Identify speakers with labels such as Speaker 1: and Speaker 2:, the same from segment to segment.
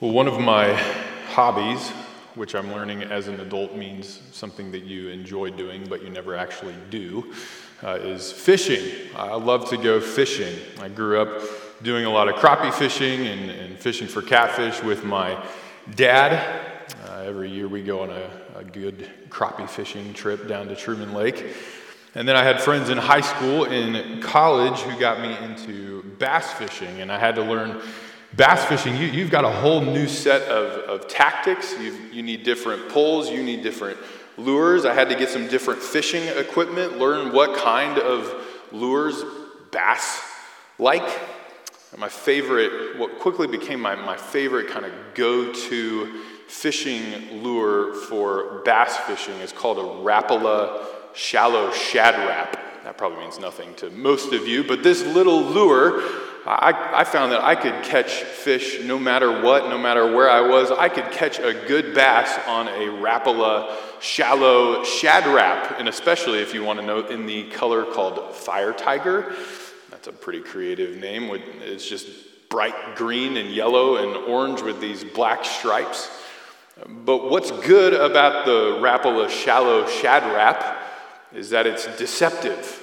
Speaker 1: Well, one of my hobbies, which I'm learning as an adult means something that you enjoy doing but you never actually do, uh, is fishing. I love to go fishing. I grew up doing a lot of crappie fishing and, and fishing for catfish with my dad. Uh, every year we go on a, a good crappie fishing trip down to Truman Lake. And then I had friends in high school and college who got me into bass fishing, and I had to learn bass fishing, you, have got a whole new set of, of tactics. You've, you need different poles, you need different lures. I had to get some different fishing equipment, learn what kind of lures bass like. And my favorite, what quickly became my, my favorite kind of go to fishing lure for bass fishing is called a Rapala shallow shad rap. That probably means nothing to most of you, but this little lure I, I, found that I could catch fish no matter what, no matter where I was. I could catch a good bass on a Rapala shallow shad rap, and especially if you want to know in the color called fire tiger. That's a pretty creative name. It's just bright green and yellow and orange with these black stripes. But what's good about the Rapala shallow shad rap is that it's deceptive.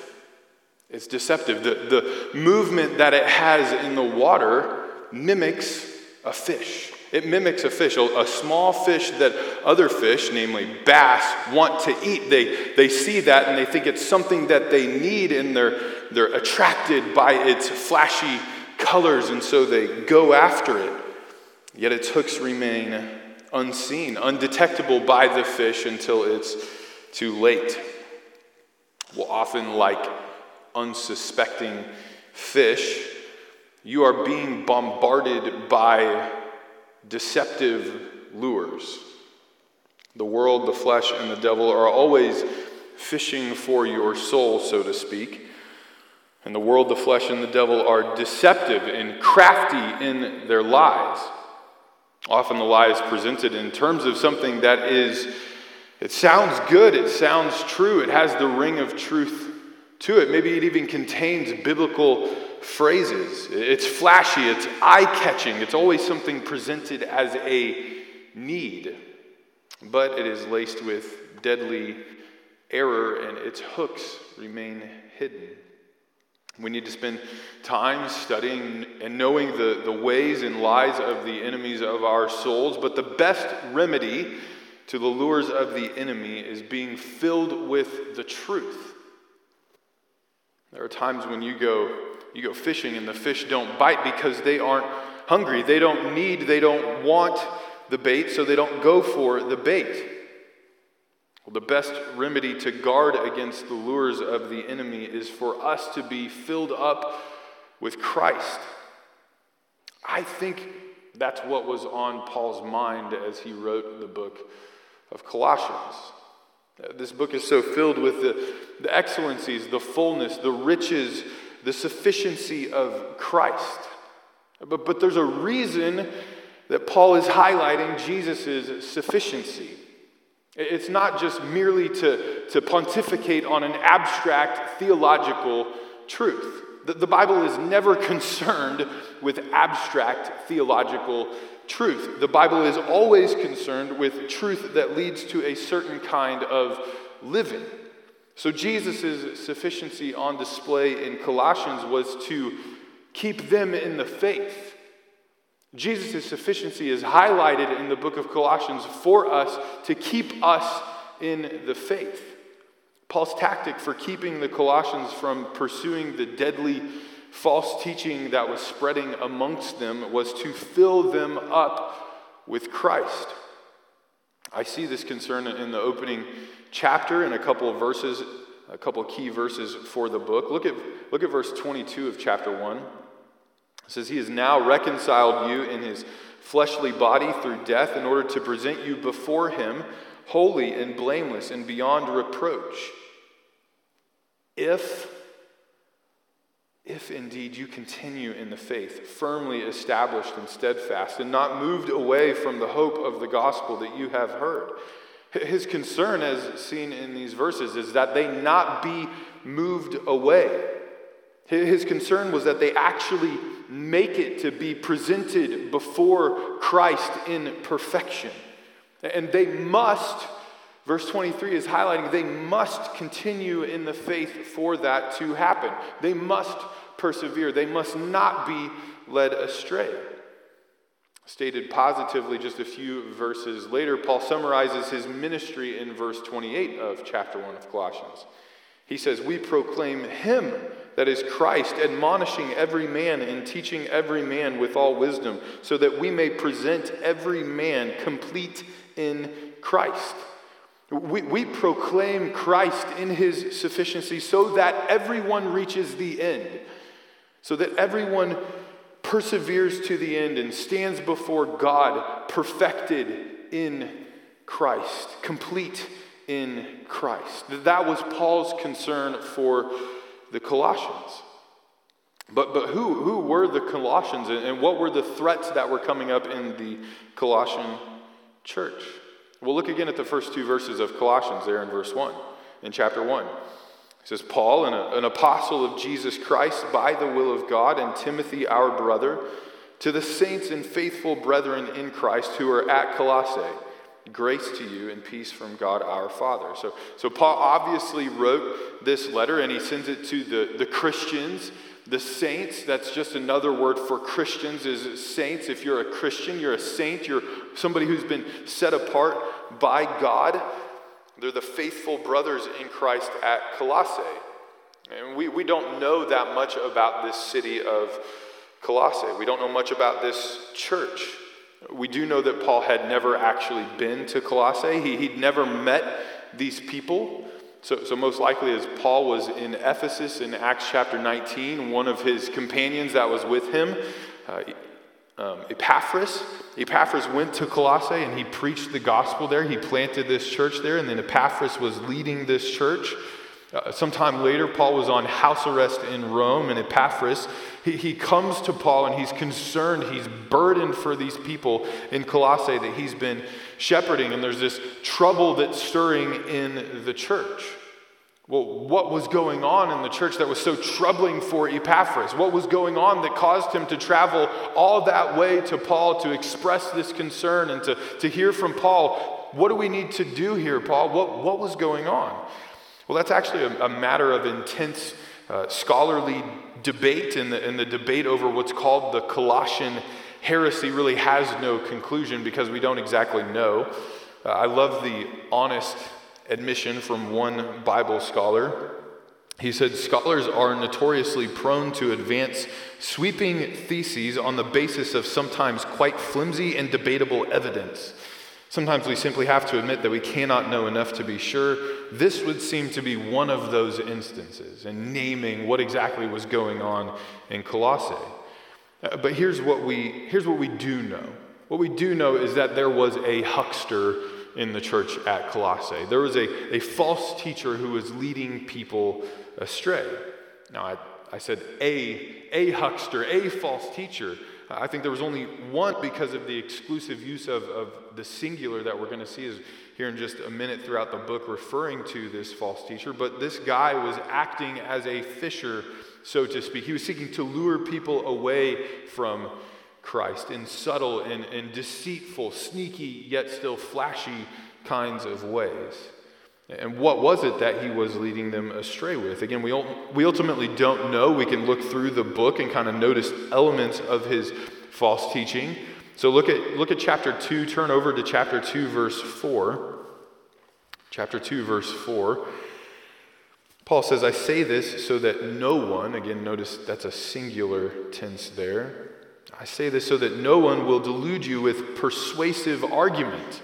Speaker 1: It's deceptive. The, the movement that it has in the water mimics a fish. It mimics a fish, a, a, small fish that other fish, namely bass, want to eat. They, they see that and they think it's something that they need, and they're, they're attracted by its flashy colors, and so they go after it. Yet its hooks remain unseen, undetectable by the fish until it's too late. Well, often, like unsuspecting fish, you are being bombarded by deceptive lures. The world, the flesh, and the devil are always fishing for your soul, so to speak. And the world, the flesh, and the devil are deceptive and crafty in their lies. Often the lie is presented in terms of something that is, it sounds good, it sounds true, it has the ring of truth to it. Maybe it even contains biblical phrases. It's flashy, it's eye catching, it's always something presented as a need. But it is laced with deadly error, and its hooks remain hidden. We need to spend time studying and knowing the, the ways and lies of the enemies of our souls, but the best remedy to the lures of the enemy is being filled with the truth. There are times when you go, you go fishing and the fish don't bite because they aren't hungry. They don't need, they don't want the bait, so they don't go for the bait. Well, the best remedy to guard against the lures of the enemy is for us to be filled up with Christ. I think that's what was on Paul's mind as he wrote the book of Colossians. This book is so filled with the, the excellencies, the fullness, the riches, the sufficiency of Christ. But, but there's a reason that Paul is highlighting Jesus' sufficiency. It's not just merely to, to pontificate on an abstract theological truth. The, the Bible is never concerned with abstract theological truth. The Bible is always concerned with truth that leads to a certain kind of living. So Jesus' sufficiency on display in Colossians was to keep them in the faith. Jesus' sufficiency is highlighted in the book of Colossians for us to keep us in the faith. Paul's tactic for keeping the Colossians from pursuing the deadly false teaching that was spreading amongst them was to fill them up with Christ. I see this concern in the opening chapter in a couple of verses, a couple key verses for the book. Look at, look at verse 22 of chapter 1. It says, He has now reconciled you in His fleshly body through death in order to present you before Him holy and blameless and beyond reproach. If if indeed you continue in the faith, firmly established and steadfast, and not moved away from the hope of the gospel that you have heard. His concern, as seen in these verses, is that they not be moved away. His concern was that they actually make it to be presented before Christ in perfection. And they must, verse 23 is highlighting, they must continue in the faith for that to happen. They must persevere, they must not be led astray. Stated positively just a few verses later, Paul summarizes his ministry in verse 28 of chapter 1 of Colossians. He says, We proclaim him, that is Christ, admonishing every man and teaching every man with all wisdom, so that we may present every man complete in Christ. We, we proclaim Christ in his sufficiency so that everyone reaches the end, so that everyone perseveres to the end and stands before God perfected in Christ, complete in Christ. That was Paul's concern for the Colossians. But, but who, who were the Colossians and what were the threats that were coming up in the Colossian church? We'll look again at the first two verses of Colossians there in verse 1, in chapter 1. Says, Paul, an, an apostle of Jesus Christ by the will of God, and Timothy, our brother, to the saints and faithful brethren in Christ who are at Colossae, grace to you and peace from God our Father. So, so Paul obviously wrote this letter and he sends it to the, the Christians, the saints. That's just another word for Christians is saints. If you're a Christian, you're a saint, you're somebody who's been set apart by God. They're the faithful brothers in Christ at Colossae. And we, we don't know that much about this city of Colossae. We don't know much about this church. We do know that Paul had never actually been to Colossae, he, he'd never met these people. So, so, most likely, as Paul was in Ephesus in Acts chapter 19, one of his companions that was with him, uh, um, Epaphras. Epaphras went to Colossae and he preached the gospel there. He planted this church there, and then Epaphras was leading this church. Uh, sometime later, Paul was on house arrest in Rome, and Epaphras, he, he comes to Paul and he's concerned, he's burdened for these people in Colossae that he's been shepherding, and there's this trouble that's stirring in the church. Well, what was going on in the church that was so troubling for Epaphras? What was going on that caused him to travel all that way to Paul to express this concern and to, to hear from Paul? What do we need to do here, Paul? What, what was going on? Well, that's actually a, a matter of intense uh, scholarly debate, and the, and the debate over what's called the Colossian heresy really has no conclusion because we don't exactly know. Uh, I love the honest admission from one Bible scholar. He said, Scholars are notoriously prone to advance sweeping theses on the basis of sometimes quite flimsy and debatable evidence. Sometimes we simply have to admit that we cannot know enough to be sure. This would seem to be one of those instances in naming what exactly was going on in Colossae. Uh, but here's what we, here's what we do know. What we do know is that there was a huckster in the church at Colossae. There was a, a false teacher who was leading people astray. Now, I, I said a, a huckster, a false teacher. I think there was only one because of the exclusive use of, of the singular that we're going to see is here in just a minute throughout the book referring to this false teacher. But this guy was acting as a fisher, so to speak. He was seeking to lure people away from Christ in subtle and, and deceitful, sneaky, yet still flashy kinds of ways. And what was it that he was leading them astray with? Again, we, we ultimately don't know. We can look through the book and kind of notice elements of his false teaching. So look at, look at chapter 2, turn over to chapter 2, verse 4. Chapter 2, verse 4. Paul says, I say this so that no one, again, notice that's a singular tense there, I say this so that no one will delude you with persuasive argument.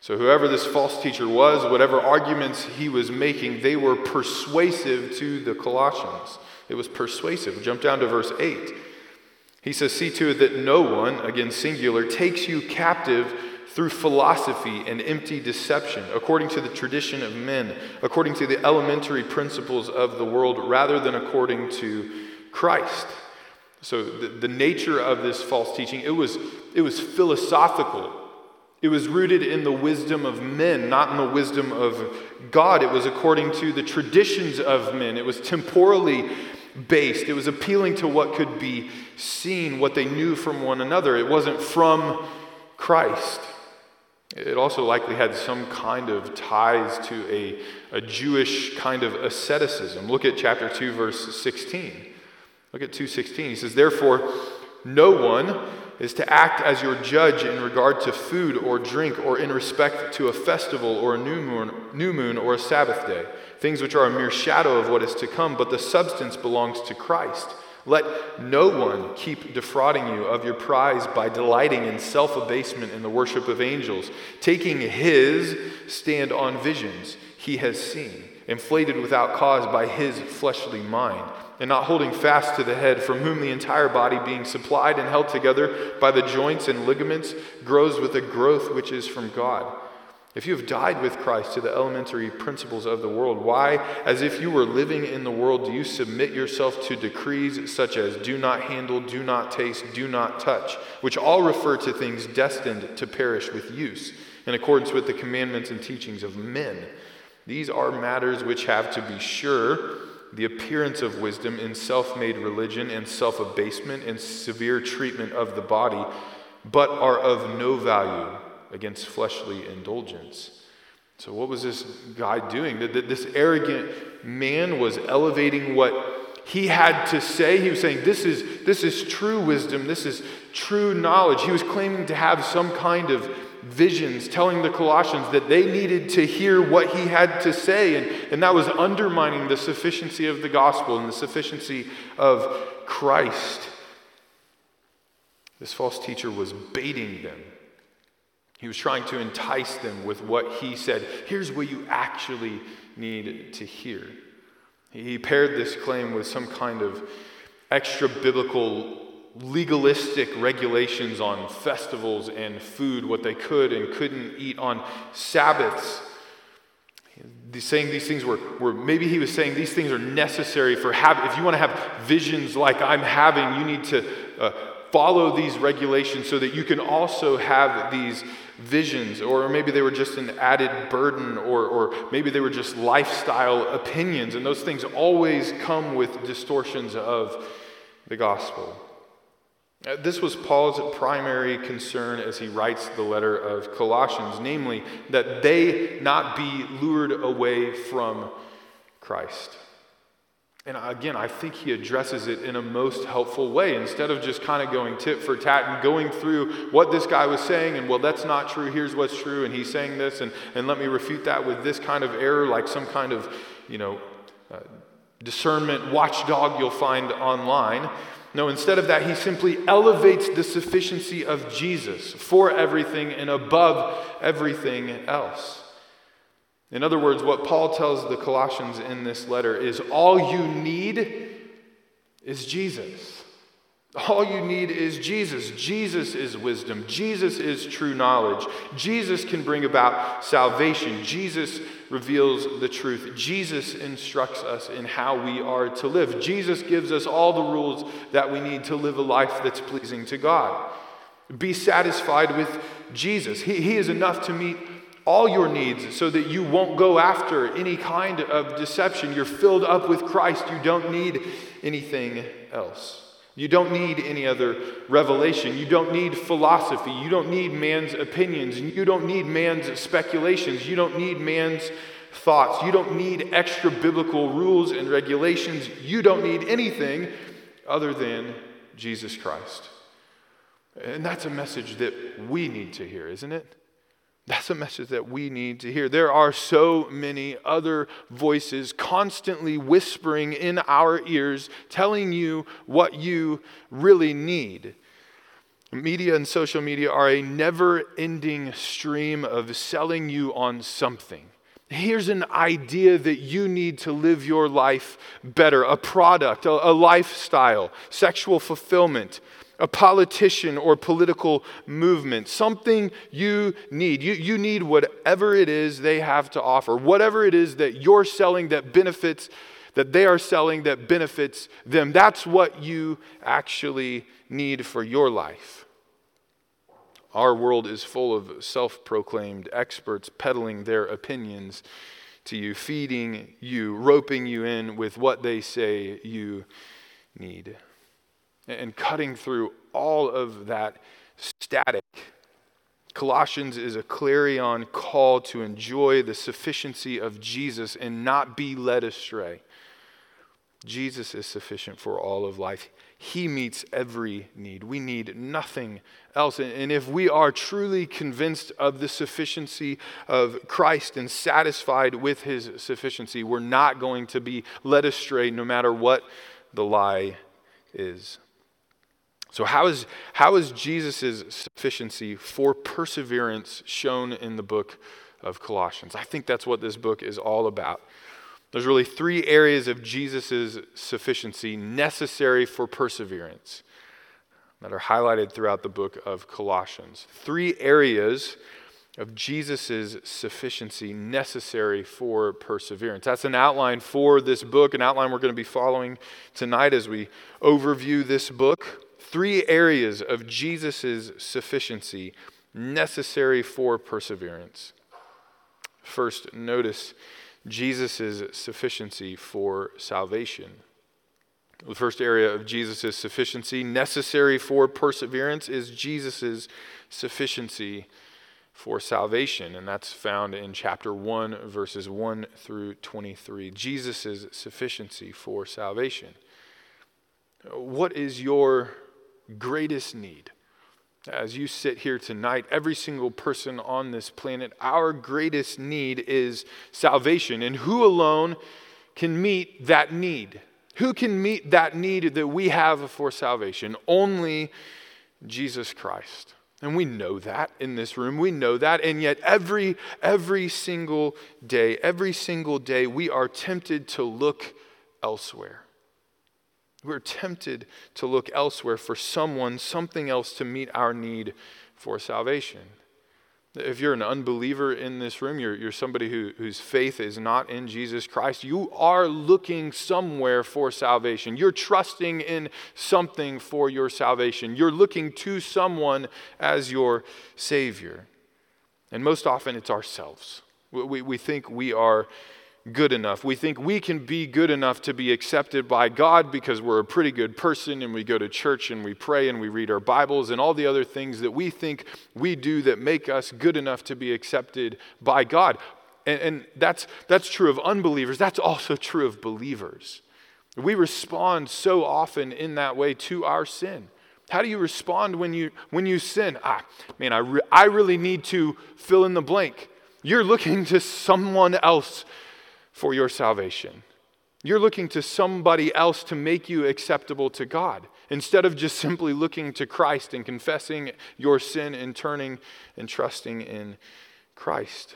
Speaker 1: So, whoever this false teacher was, whatever arguments he was making, they were persuasive to the Colossians. It was persuasive. Jump down to verse 8. He says, See to it that no one, again singular, takes you captive through philosophy and empty deception, according to the tradition of men, according to the elementary principles of the world, rather than according to Christ. So the, the nature of this false teaching, it was, it was philosophical. It was rooted in the wisdom of men, not in the wisdom of God. It was according to the traditions of men. It was temporally based. It was appealing to what could be seen, what they knew from one another. It wasn't from Christ. It also likely had some kind of ties to a, a Jewish kind of asceticism. Look at chapter 2, verse 16. Look at 2:16. He says, Therefore, no one is to act as your judge in regard to food or drink or in respect to a festival or a new moon, new moon or a Sabbath day, things which are a mere shadow of what is to come, but the substance belongs to Christ. Let no one keep defrauding you of your prize by delighting in self abasement in the worship of angels, taking his stand on visions he has seen, inflated without cause by his fleshly mind, and not holding fast to the head, from whom the entire body, being supplied and held together by the joints and ligaments, grows with a growth which is from God. If you have died with Christ to the elementary principles of the world, why, as if you were living in the world, do you submit yourself to decrees such as do not handle, do not taste, do not touch, which all refer to things destined to perish with use, in accordance with the commandments and teachings of men? These are matters which have, to be sure, the appearance of wisdom in self made religion and self abasement and severe treatment of the body, but are of no value against fleshly indulgence. So, what was this guy doing? That this arrogant man was elevating what he had to say. He was saying, This is, this is true wisdom, this is true knowledge. He was claiming to have some kind of visions, telling the Colossians that they needed to hear what he had to say, and, and that was undermining the sufficiency of the gospel and the sufficiency of Christ. This false teacher was baiting them he was trying to entice them with what he said. Here's what you actually need to hear. He paired this claim with some kind of extra biblical, legalistic regulations on festivals and food, what they could and couldn't eat on Sabbaths. Saying these things were, were, maybe he was saying these things are necessary for have, if you want to have visions like I'm having, you need to uh, follow these regulations so that you can also have these visions, or maybe they were just an added burden, or, or maybe they were just lifestyle opinions. And those things always come with distortions of the gospel. Uh, this was Paul's primary concern as he writes the letter of Colossians, namely, that they not be lured away from Christ. And again, I think he addresses it in a most helpful way. Instead of just kind of going tit for tat and going through what this guy was saying, and well, that's not true, here's what's true, and he's saying this, and, and let me refute that with this kind of error, like some kind of, you know, uh, discernment watchdog you'll find online. No, instead of that, he simply elevates the sufficiency of Jesus for everything and above everything else. In other words, what Paul tells the Colossians in this letter is all you need is Jesus. All you need is Jesus. Jesus is wisdom. Jesus is true knowledge. Jesus can bring about salvation. Jesus reveals the truth. Jesus instructs us in how we are to live. Jesus gives us all the rules that we need to live a life that's pleasing to God. Be satisfied with Jesus. He, he is enough to meet all your needs so that you won't go after any kind of deception. You're filled up with Christ. You don't need anything else. You don't need any other revelation. You don't need philosophy. You don't need man's opinions. You don't need man's speculations. You don't need man's thoughts. You don't need extra biblical rules and regulations. You don't need anything other than Jesus Christ. And that's a message that we need to hear, isn't it? That's a message that we need to hear. There are so many other voices constantly whispering in our ears, telling you what you really need. Media and social media are a never ending stream of selling you on something. Here's an idea that you need to live your life better a product, a, a lifestyle, sexual fulfillment, a politician or political movement, something you need. You, you need whatever it is they have to offer, whatever it is that you're selling that benefits, that they are selling that benefits them. That's what you actually need for your life. Our world is full of self proclaimed experts peddling their opinions to you, feeding you, roping you in with what they say you need. And cutting through all of that static, Colossians is a clarion call to enjoy the sufficiency of Jesus and not be led astray. Jesus is sufficient for all of life. He meets every need. We need nothing else. And if we are truly convinced of the sufficiency of Christ and satisfied with his sufficiency, we're not going to be led astray no matter what the lie is. So, how is, how is Jesus' sufficiency for perseverance shown in the book of Colossians? I think that's what this book is all about. There's really three areas of Jesus' sufficiency necessary for perseverance that are highlighted throughout the book of Colossians. Three areas of Jesus' sufficiency necessary for perseverance. That's an outline for this book, an outline we're going to be following tonight as we overview this book. Three areas of Jesus' sufficiency necessary for perseverance. First, notice Jesus' sufficiency for salvation. The first area of Jesus' sufficiency necessary for perseverance is Jesus' sufficiency for salvation, and that's found in chapter 1, verses 1 through 23. Jesus' sufficiency for salvation. What is your greatest need? As you sit here tonight, every single person on this planet, our greatest need is salvation. And who alone can meet that need? Who can meet that need that we have for salvation? Only Jesus Christ. And we know that in this room. We know that. And yet every every single day, every single day we are tempted to look elsewhere. We're tempted to look elsewhere for someone, something else to meet our need for salvation. If you're an unbeliever in this room, you're, you're somebody who, whose faith is not in Jesus Christ, you are looking somewhere for salvation. You're trusting in something for your salvation. You're looking to someone as your Savior. And most often it's ourselves. We, we think we are good enough. We think we can be good enough to be accepted by God because we're a pretty good person and we go to church and we pray and we read our Bibles and all the other things that we think we do that make us good enough to be accepted by God. And, and that's, that's true of unbelievers, that's also true of believers. We respond so often in that way to our sin. How do you respond when you, when you sin? Ah, man, I, re- I really need to fill in the blank. You're looking to someone else for your salvation. You're looking to somebody else to make you acceptable to God instead of just simply looking to Christ and confessing your sin and turning and trusting in Christ.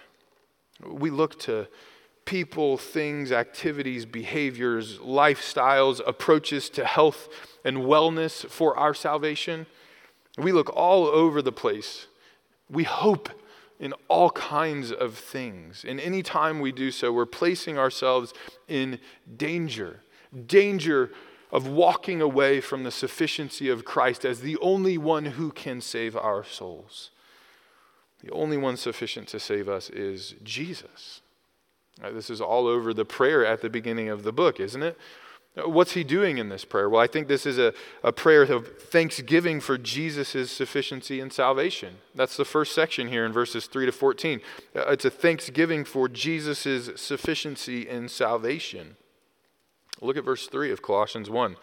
Speaker 1: We look to people, things, activities, behaviors, lifestyles, approaches to health and wellness for our salvation. We look all over the place. We hope in all kinds of things. And any time we do so, we're placing ourselves in danger danger of walking away from the sufficiency of Christ as the only one who can save our souls. The only one sufficient to save us is Jesus. This is all over the prayer at the beginning of the book, isn't it? What's he doing in this prayer? Well, I think this is a, a prayer of thanksgiving for Jesus' sufficiency and salvation. That's the first section here in verses 3 to 14. Uh, it's a thanksgiving for Jesus' sufficiency in salvation. Look at verse 3 of Colossians 1.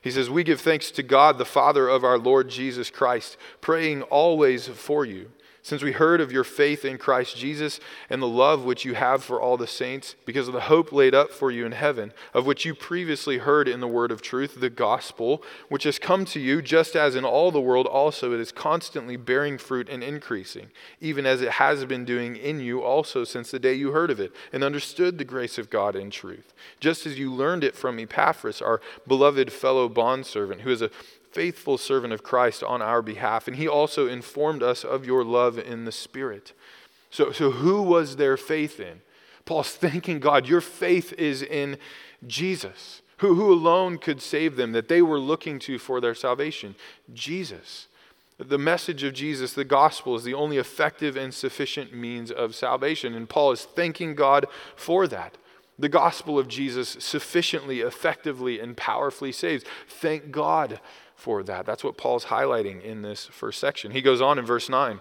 Speaker 1: He says, We give thanks to God, the Father of our Lord Jesus Christ, praying always for you since we heard of your faith in Christ Jesus and the love which you have for all the saints, because of the hope laid up for you in heaven, of which you previously heard in the word of truth, the gospel, which has come to you, just as in all the world also it is constantly bearing fruit and increasing, even as it has been doing in you also since the day you heard of it and understood the grace of God in truth, just as you learned it from Epaphras, our beloved fellow bondservant, who is a faithful servant of Christ on our behalf, and he also informed us of your love in the Spirit. So, so who was their faith in? Paul's thanking God, your faith is in Jesus, who, who alone could save them, that they were looking to for their salvation. Jesus. The message of Jesus, the gospel, is the only effective and sufficient means of salvation. And Paul is thanking God for that. The gospel of Jesus sufficiently, effectively, and powerfully saves. Thank God for that. That's what Paul's highlighting in this first section. He goes on in verse 9.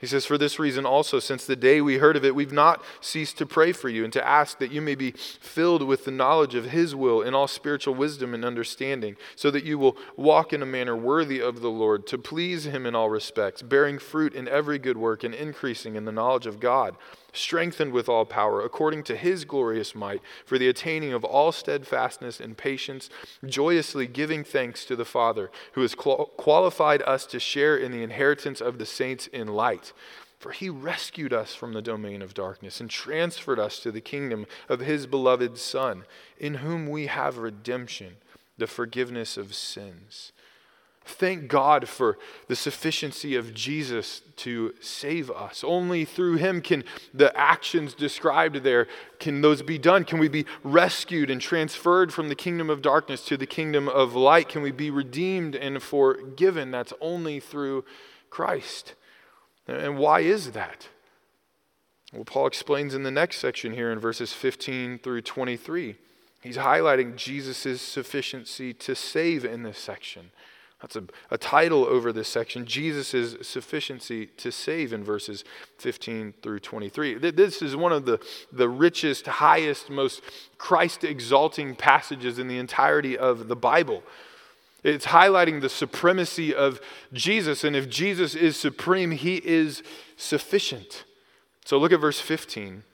Speaker 1: He says, For this reason also, since the day we heard of it, we've not ceased to pray for you and to ask that you may be filled with the knowledge of His will in all spiritual wisdom and understanding, so that you will walk in a manner worthy of the Lord, to please Him in all respects, bearing fruit in every good work and increasing in the knowledge of God strengthened with all power, according to his glorious might, for the attaining of all steadfastness and patience, joyously giving thanks to the Father, who has qualified us to share in the inheritance of the saints in light. For he rescued us from the domain of darkness and transferred us to the kingdom of his beloved Son, in whom we have redemption, the forgiveness of sins. Thank God for the sufficiency of Jesus to save us. Only through him can the actions described there can those be done? Can we be rescued and transferred from the kingdom of darkness to the kingdom of light? Can we be redeemed and forgiven? That's only through Christ. And why is that? Well, Paul explains in the next section here in verses 15 through 23. He's highlighting Jesus' sufficiency to save in this section. That's a, a title over this section Jesus' sufficiency to save in verses 15 through 23. This is one of the, the richest, highest, most Christ exalting passages in the entirety of the Bible. It's highlighting the supremacy of Jesus, and if Jesus is supreme, he is sufficient. So look at verse 15.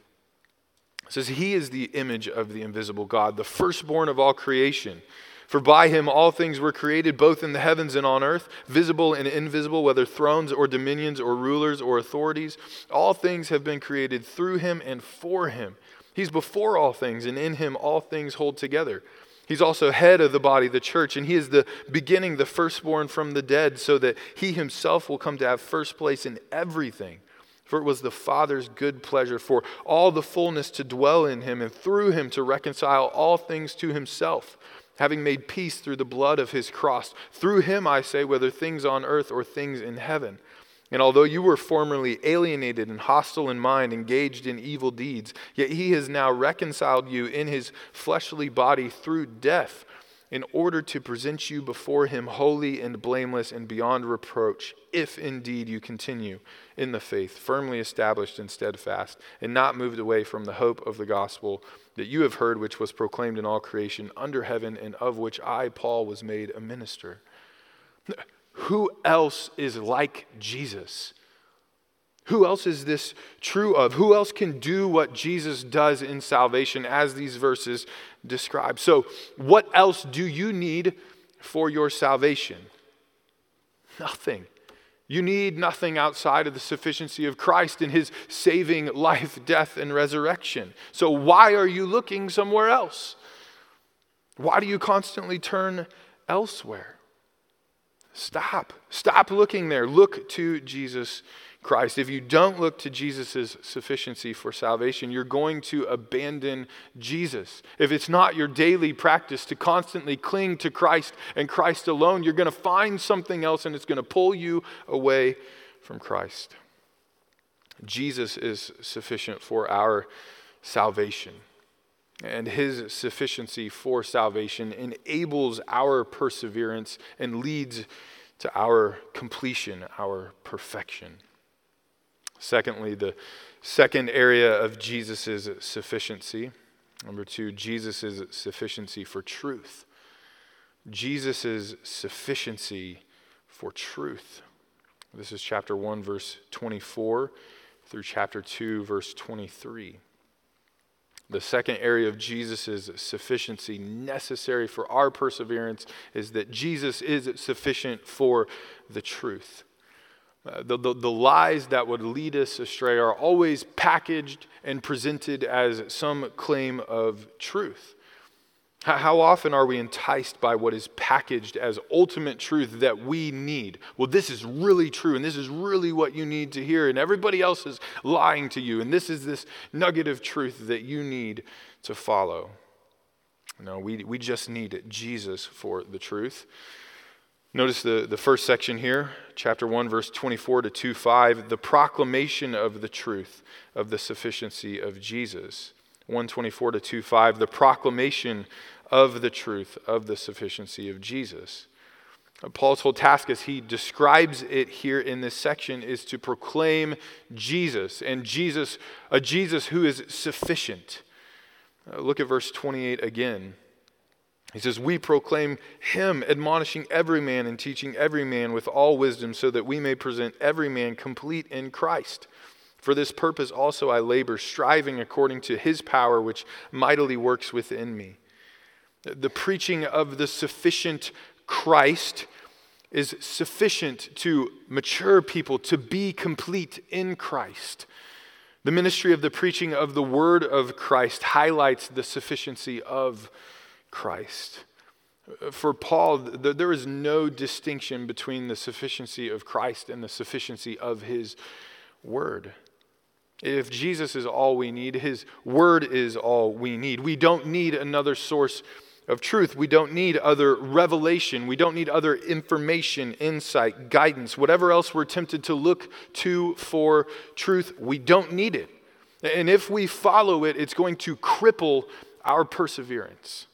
Speaker 1: It says, He is the image of the invisible God, the firstborn of all creation. For by him all things were created, both in the heavens and on earth, visible and invisible, whether thrones or dominions or rulers or authorities. All things have been created through him and for him. He's before all things, and in him all things hold together. He's also head of the body, the church, and he is the beginning, the firstborn from the dead, so that he himself will come to have first place in everything. For it was the Father's good pleasure for all the fullness to dwell in him, and through him to reconcile all things to himself having made peace through the blood of his cross. Through him, I say, whether things on earth or things in heaven. And although you were formerly alienated and hostile in mind, engaged in evil deeds, yet he has now reconciled you in his fleshly body through death, in order to present you before him holy and blameless and beyond reproach, if indeed you continue in the faith, firmly established and steadfast, and not moved away from the hope of the gospel that you have heard, which was proclaimed in all creation under heaven, and of which I, Paul, was made a minister. Who else is like Jesus? Who else is this true of? Who else can do what Jesus does in salvation as these verses describe? So, what else do you need for your salvation? Nothing. You need nothing outside of the sufficiency of Christ in his saving life, death, and resurrection. So, why are you looking somewhere else? Why do you constantly turn elsewhere? Stop. Stop looking there. Look to Jesus Christ. If you don't look to Jesus' sufficiency for salvation, you're going to abandon Jesus. If it's not your daily practice to constantly cling to Christ and Christ alone, you're going to find something else and it's going to pull you away from Christ. Jesus is sufficient for our salvation. And his sufficiency for salvation enables our perseverance and leads to our completion, our perfection. Secondly, the second area of Jesus' sufficiency. Number two, Jesus' sufficiency for truth. Jesus' sufficiency for truth. This is chapter 1, verse 24 through chapter 2, verse 23. The second area of Jesus' sufficiency necessary for our perseverance is that Jesus is sufficient for the truth. Uh, the, the, the, lies that would lead us astray are always packaged and presented as some claim of truth. How, often are we enticed by what is packaged as ultimate truth that we need? Well, this is really true, and this is really what you need to hear, and everybody else is lying to you, and this is this nugget of truth that you need to follow. No, we, we just need Jesus for the truth. Notice the, the first section here, chapter 1, verse 24 to 2 5, the proclamation of the truth of the sufficiency of Jesus. 124 to 2 5, the proclamation of the truth of the sufficiency of Jesus. Paul's whole task, as he describes it here in this section, is to proclaim Jesus and Jesus, a Jesus who is sufficient. Uh, look at verse 28 again. He says, We proclaim him, admonishing every man and teaching every man with all wisdom, so that we may present every man complete in Christ. For this purpose also I labor, striving according to his power, which mightily works within me. The preaching of the sufficient Christ is sufficient to mature people to be complete in Christ. The ministry of the preaching of the word of Christ highlights the sufficiency of Christ. For Paul, there is no distinction between the sufficiency of Christ and the sufficiency of his word. If Jesus is all we need, his word is all we need. We don't need another source of truth. We don't need other revelation. We don't need other information, insight, guidance, whatever else we're tempted to look to for truth. We don't need it. And if we follow it, it's going to cripple our perseverance.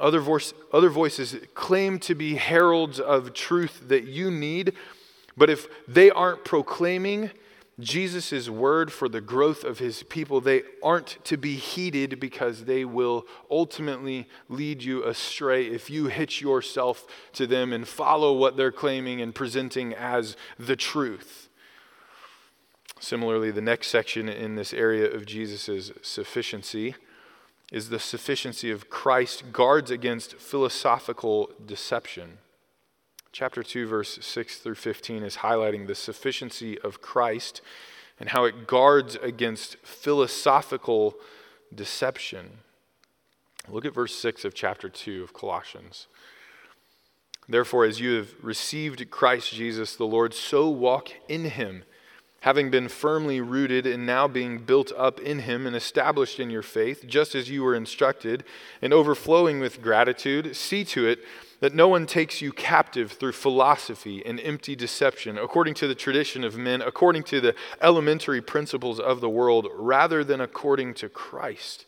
Speaker 1: Other, voice, other voices claim to be heralds of truth that you need, but if they aren't proclaiming Jesus' word for the growth of his people, they aren't to be heeded because they will ultimately lead you astray if you hitch yourself to them and follow what they're claiming and presenting as the truth. Similarly, the next section in this area of Jesus' sufficiency is the sufficiency of Christ guards against philosophical deception. Chapter 2, verse 6 through 15 is highlighting the sufficiency of Christ and how it guards against philosophical deception. Look at verse 6 of chapter 2 of Colossians. Therefore, as you have received Christ Jesus the Lord, so walk in him, having been firmly rooted and now being built up in him and established in your faith, just as you were instructed, and overflowing with gratitude. See to it that no one takes you captive through philosophy and empty deception, according to the tradition of men, according to the elementary principles of the world, rather than according to Christ.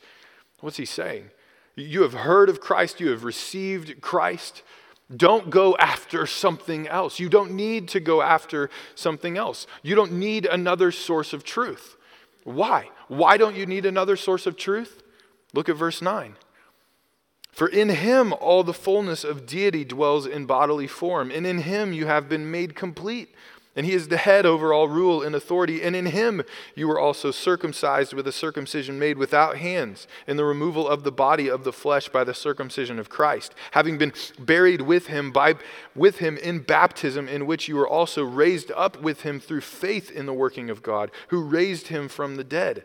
Speaker 1: What's he saying? You have heard of Christ, you have received Christ. Don't go after something else. You don't need to go after something else. You don't need another source of truth. Why? Why don't you need another source of truth? Look at verse 9. For in him all the fullness of deity dwells in bodily form, and in him you have been made complete. And he is the head over all rule and authority. And in him you were also circumcised with a circumcision made without hands, in the removal of the body of the flesh by the circumcision of Christ, having been buried with him by with him in baptism, in which you were also raised up with him through faith in the working of God, who raised him from the dead.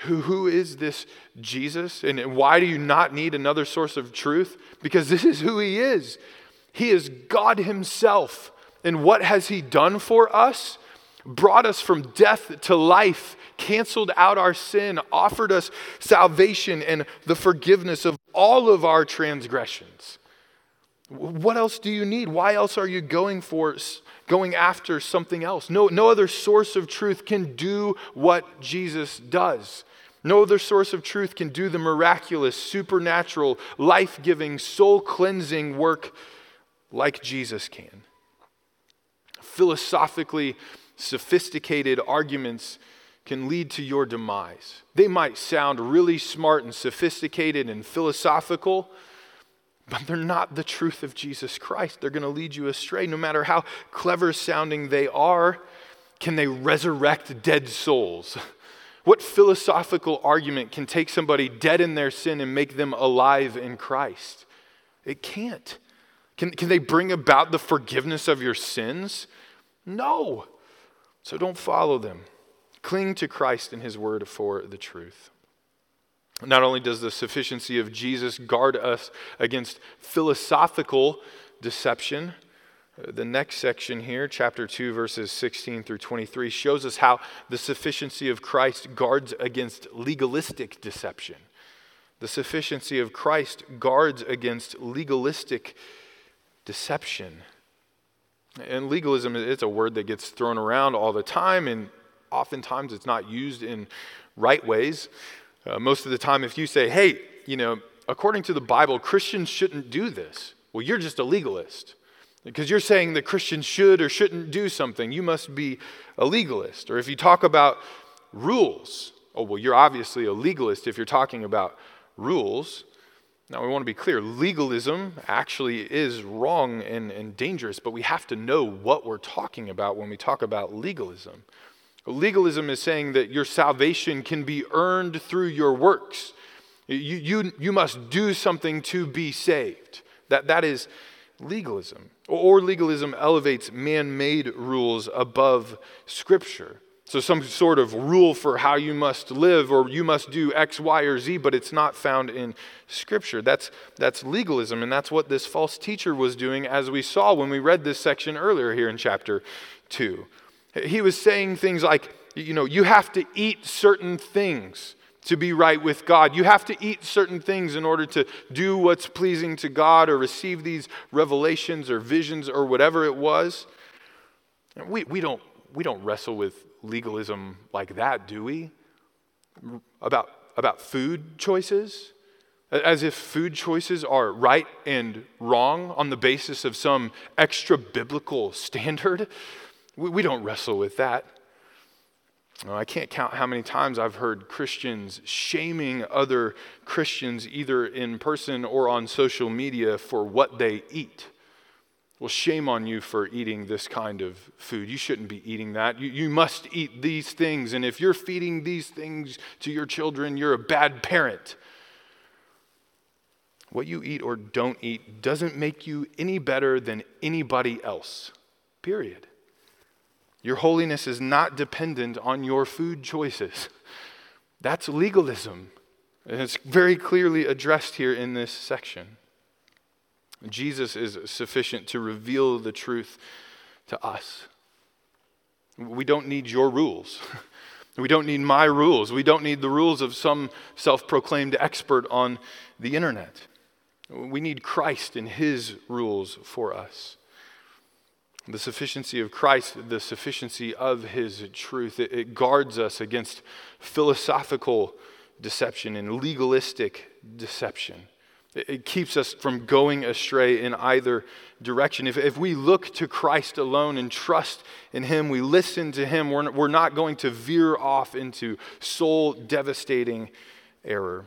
Speaker 1: Who, who is this Jesus? And why do you not need another source of truth? Because this is who he is. He is God himself. And what has he done for us? Brought us from death to life, canceled out our sin, offered us salvation and the forgiveness of all of our transgressions. What else do you need? Why else are you going for going after something else? No, no other source of truth can do what Jesus does. No other source of truth can do the miraculous, supernatural, life giving, soul cleansing work like Jesus can. Philosophically sophisticated arguments can lead to your demise. They might sound really smart and sophisticated and philosophical, but they're not the truth of Jesus Christ. They're going to lead you astray. No matter how clever sounding they are, can they resurrect dead souls? What philosophical argument can take somebody dead in their sin and make them alive in Christ? It can't. Can, can they bring about the forgiveness of your sins? No. So don't follow them. Cling to Christ and his word for the truth. Not only does the sufficiency of Jesus guard us against philosophical deception, the next section here, chapter 2, verses 16 through 23, shows us how the sufficiency of Christ guards against legalistic deception. The sufficiency of Christ guards against legalistic deception. And legalism, it's a word that gets thrown around all the time, and oftentimes it's not used in right ways. Uh, most of the time, if you say, hey, you know, according to the Bible, Christians shouldn't do this, well, you're just a legalist. Because you're saying that Christians should or shouldn't do something, you must be a legalist. Or if you talk about rules, oh, well, you're obviously a legalist if you're talking about rules. Now, we want to be clear legalism actually is wrong and, and dangerous, but we have to know what we're talking about when we talk about legalism. Legalism is saying that your salvation can be earned through your works. You, you, you must do something to be saved. That, that is legalism. Or legalism elevates man made rules above Scripture. So, some sort of rule for how you must live or you must do X, Y, or Z, but it's not found in Scripture. That's, that's legalism, and that's what this false teacher was doing, as we saw when we read this section earlier here in chapter 2. He was saying things like, you know, you have to eat certain things to be right with God. You have to eat certain things in order to do what's pleasing to God or receive these revelations or visions or whatever it was. We, we, don't, we don't wrestle with legalism like that, do we? About, about food choices? As if food choices are right and wrong on the basis of some extra biblical standard. We, we don't wrestle with that. Uh, I can't count how many times I've heard Christians shaming other Christians, either in person or on social media, for what they eat. Well, shame on you for eating this kind of food. You shouldn't be eating that. You, you must eat these things. And if you're feeding these things to your children, you're a bad parent. What you eat or don't eat doesn't make you any better than anybody else, period. Your holiness is not dependent on your food choices. That's legalism. And it's very clearly addressed here in this section. Jesus is sufficient to reveal the truth to us. We don't need your rules. We don't need my rules. We don't need the rules of some self proclaimed expert on the internet. We need Christ and his rules for us the sufficiency of Christ, the sufficiency of his truth. It, it, guards us against philosophical deception and legalistic deception. It, it keeps us from going astray in either direction. If, if we look to Christ alone and trust in him, we listen to him, we're, we're not going to veer off into soul devastating error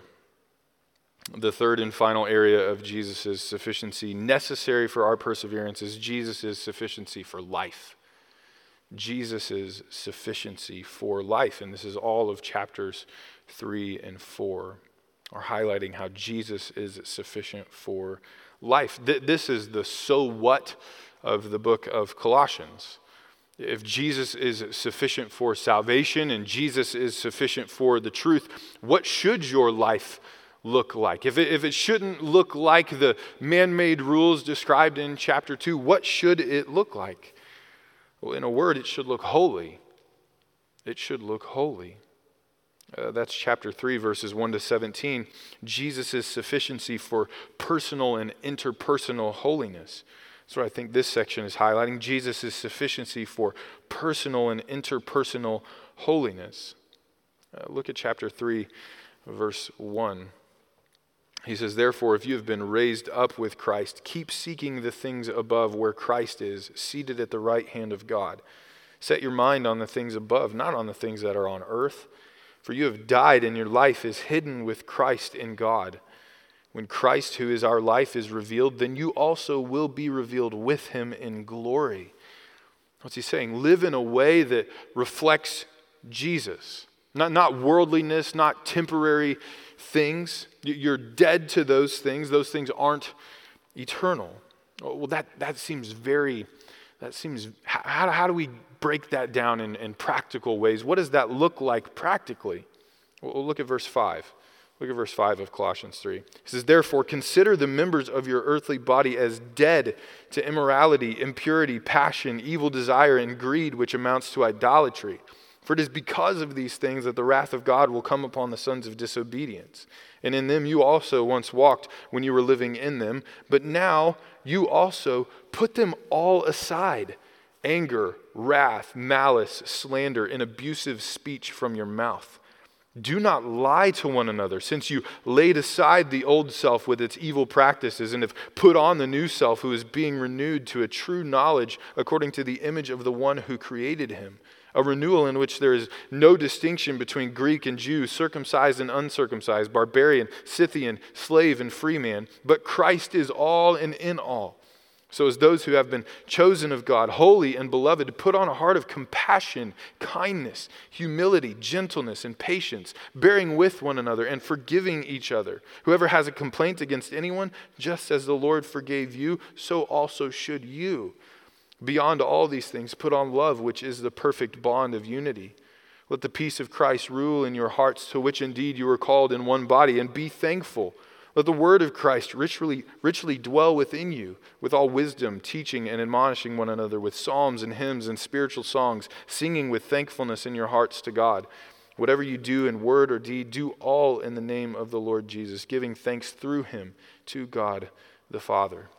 Speaker 1: the third and final area of Jesus' sufficiency necessary for our perseverance is Jesus' sufficiency for life. Jesus' sufficiency for life. And this is all of chapters 3 and 4 are highlighting how Jesus is sufficient for life. This is the so what of the book of Colossians. If Jesus is sufficient for salvation and Jesus is sufficient for the truth, what should your life look like? If it, if it shouldn't look like the man made rules described in chapter 2, what should it look like? Well, in a word, it should look holy. It should look holy. Uh, that's chapter 3, verses 1 to 17. Jesus' sufficiency for personal and interpersonal holiness. That's what I think this section is highlighting. Jesus' sufficiency for personal and interpersonal holiness. Uh, look at chapter 3, verse 1. He says, Therefore, if you have been raised up with Christ, keep seeking the things above where Christ is, seated at the right hand of God. Set your mind on the things above, not on the things that are on earth. For you have died, and your life is hidden with Christ in God. When Christ, who is our life, is revealed, then you also will be revealed with him in glory. What's he saying? Live in a way that reflects Jesus. Not, not worldliness, not temporary things. You're dead to those things. Those things aren't eternal. Oh, well, that, that seems very that seems, how, how do we break that down in, in practical ways? What does that look like practically? Well, look at verse 5. Look at verse 5 of Colossians 3. He says, Therefore, consider the members of your earthly body as dead to immorality, impurity, passion, evil desire, and greed, which amounts to idolatry. For it is because of these things that the wrath of God will come upon the sons of disobedience. And in them you also once walked when you were living in them, but now you also put them all aside anger, wrath, malice, slander, and abusive speech from your mouth. Do not lie to one another, since you laid aside the old self with its evil practices and have put on the new self, who is being renewed to a true knowledge according to the image of the one who created him. A renewal in which there is no distinction between Greek and Jew, circumcised and uncircumcised, barbarian, Scythian, slave and free man, but Christ is all and in all. So, as those who have been chosen of God, holy and beloved, put on a heart of compassion, kindness, humility, gentleness, and patience, bearing with one another and forgiving each other. Whoever has a complaint against anyone, just as the Lord forgave you, so also should you. Beyond all these things, put on love, which is the perfect bond of unity. Let the peace of Christ rule in your hearts, to which indeed you were called in one body, and be thankful. Let the word of Christ richly, richly dwell within you, with all wisdom, teaching and admonishing one another with psalms and hymns and spiritual songs, singing with thankfulness in your hearts to God. Whatever you do in word or deed, do all in the name of the Lord Jesus, giving thanks through him to God the Father.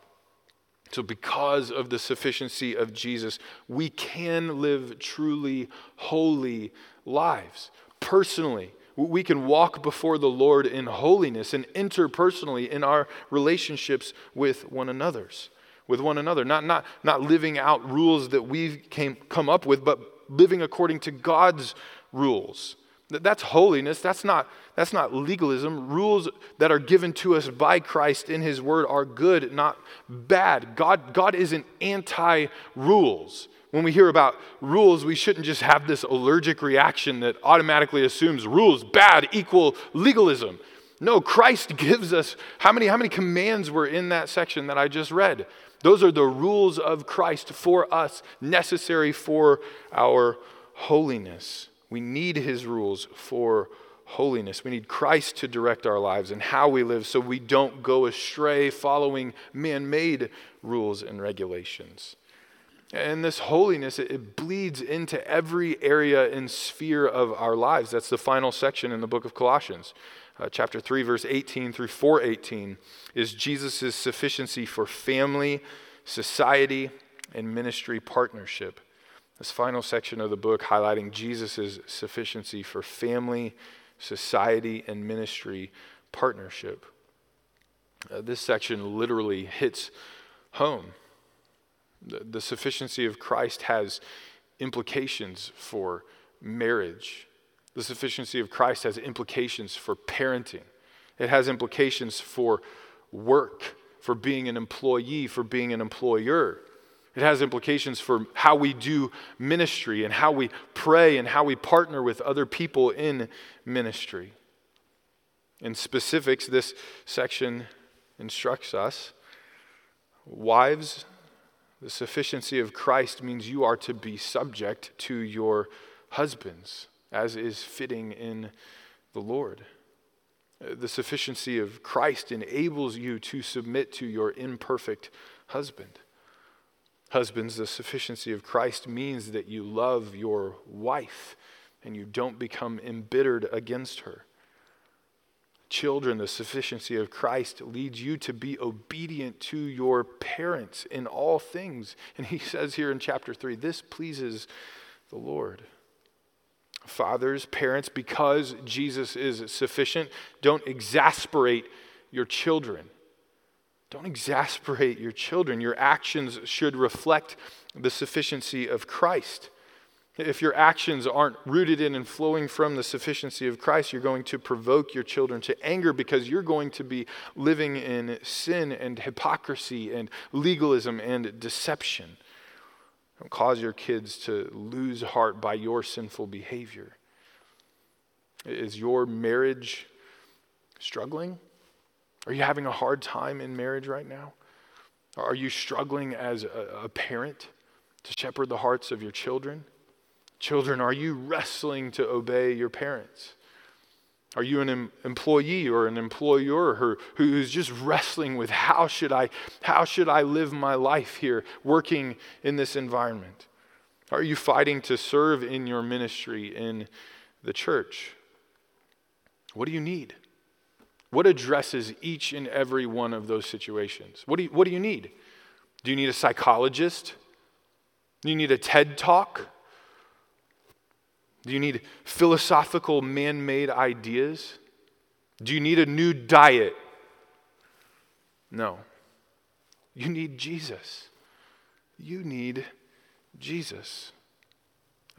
Speaker 1: So, because of the sufficiency of Jesus, we can live truly holy lives personally we can walk before the Lord in holiness and interpersonally in our relationships with one another's, with one another. Not, not, not living out rules that we've came, come up with, but living according to God's rules. That's holiness. That's not, that's not legalism. Rules that are given to us by Christ in His Word are good, not bad. God, God isn't anti rules. When we hear about rules, we shouldn't just have this allergic reaction that automatically assumes rules bad equal legalism. No, Christ gives us how many how many commands were in that section that I just read? Those are the rules of Christ for us, necessary for our holiness. We need his rules for holiness. We need Christ to direct our lives and how we live so we don't go astray following man made rules and regulations. And this holiness, it, bleeds into every area and sphere of our lives. That's the final section in the book of Colossians. Uh, chapter 3, verse 18 through 418 is Jesus' sufficiency for family, society, and ministry partnership. This final section of the book highlighting Jesus' sufficiency for family, society, and ministry partnership. Uh, this section literally hits home the, the sufficiency of Christ has implications for marriage. The sufficiency of Christ has implications for parenting. It has implications for work, for being an employee, for being an employer. It has implications for how we do ministry and how we pray and how we partner with other people in ministry. In specifics, this section instructs us wives, the sufficiency of Christ means you are to be subject to your husbands, as is fitting in the Lord. The sufficiency of Christ enables you to submit to your imperfect husband. Husbands, the sufficiency of Christ means that you love your wife and you don't become embittered against her. Children, the sufficiency of Christ leads you to be obedient to your parents in all things. And he says here in chapter 3 this pleases the Lord. Fathers, parents, because Jesus is sufficient, don't exasperate your children. Don't exasperate your children. Your actions should reflect the sufficiency of Christ. If your actions aren't rooted in and flowing from the sufficiency of Christ, you're going to provoke your children to anger because you're going to be living in sin and hypocrisy and legalism and deception. Don't cause your kids to lose heart by your sinful behavior. Is your marriage struggling? Are you having a hard time in marriage right now? Are you struggling as a, a parent? to shepherd the hearts of your children? Children, are you wrestling to obey your parents? Are you an em- employee or an employer who, who's just wrestling with how should I how should I live my life here working in this environment? Are you fighting to serve in your ministry in the church? What do you need? What addresses each and every one of those situations? What do you, what do you need? Do you need a psychologist? Do you need a TED talk? Do you need philosophical man made ideas? Do you need a new diet? No. You need Jesus. You need Jesus.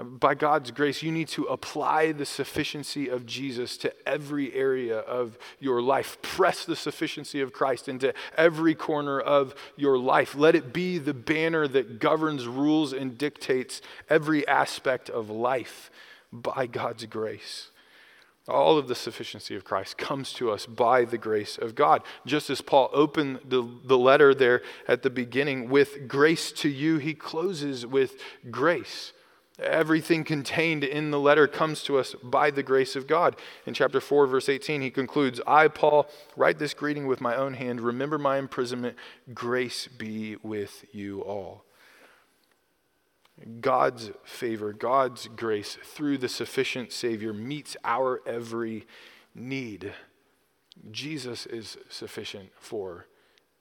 Speaker 1: By God's grace, you need to apply the sufficiency of Jesus to every area of your life. Press the sufficiency of Christ into every corner of your life. Let it be the banner that governs, rules, and dictates every aspect of life by God's grace. All of the sufficiency of Christ comes to us by the grace of God. Just as Paul opened the, the letter there at the beginning with grace to you, he closes with grace. Everything contained in the letter comes to us by the grace of God. In chapter 4, verse 18, he concludes I, Paul, write this greeting with my own hand. Remember my imprisonment. Grace be with you all. God's favor, God's grace through the sufficient Savior meets our every need. Jesus is sufficient for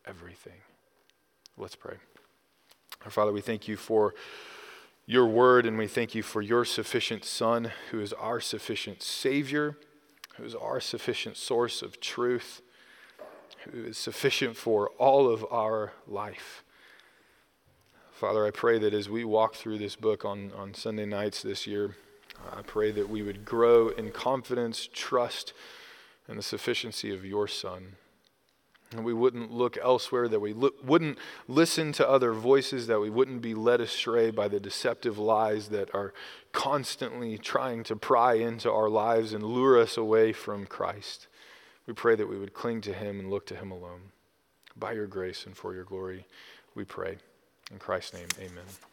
Speaker 1: everything. Let's pray. Our Father, we thank you for your word and we thank you for your sufficient Son, who is our sufficient Savior, who is our sufficient source of truth, who is sufficient for all of our life. Father, I pray that as we walk through this book on, on Sunday nights this year, I pray that we would grow in confidence, trust, and the sufficiency of your Son. And we wouldn't look elsewhere, that we lo- wouldn't listen to other voices, that we wouldn't be led astray by the deceptive lies that are constantly trying to pry into our lives and lure us away from Christ. We pray that we would cling to Him and look to Him alone. By your grace and for your glory, we pray. In Christ's name, amen.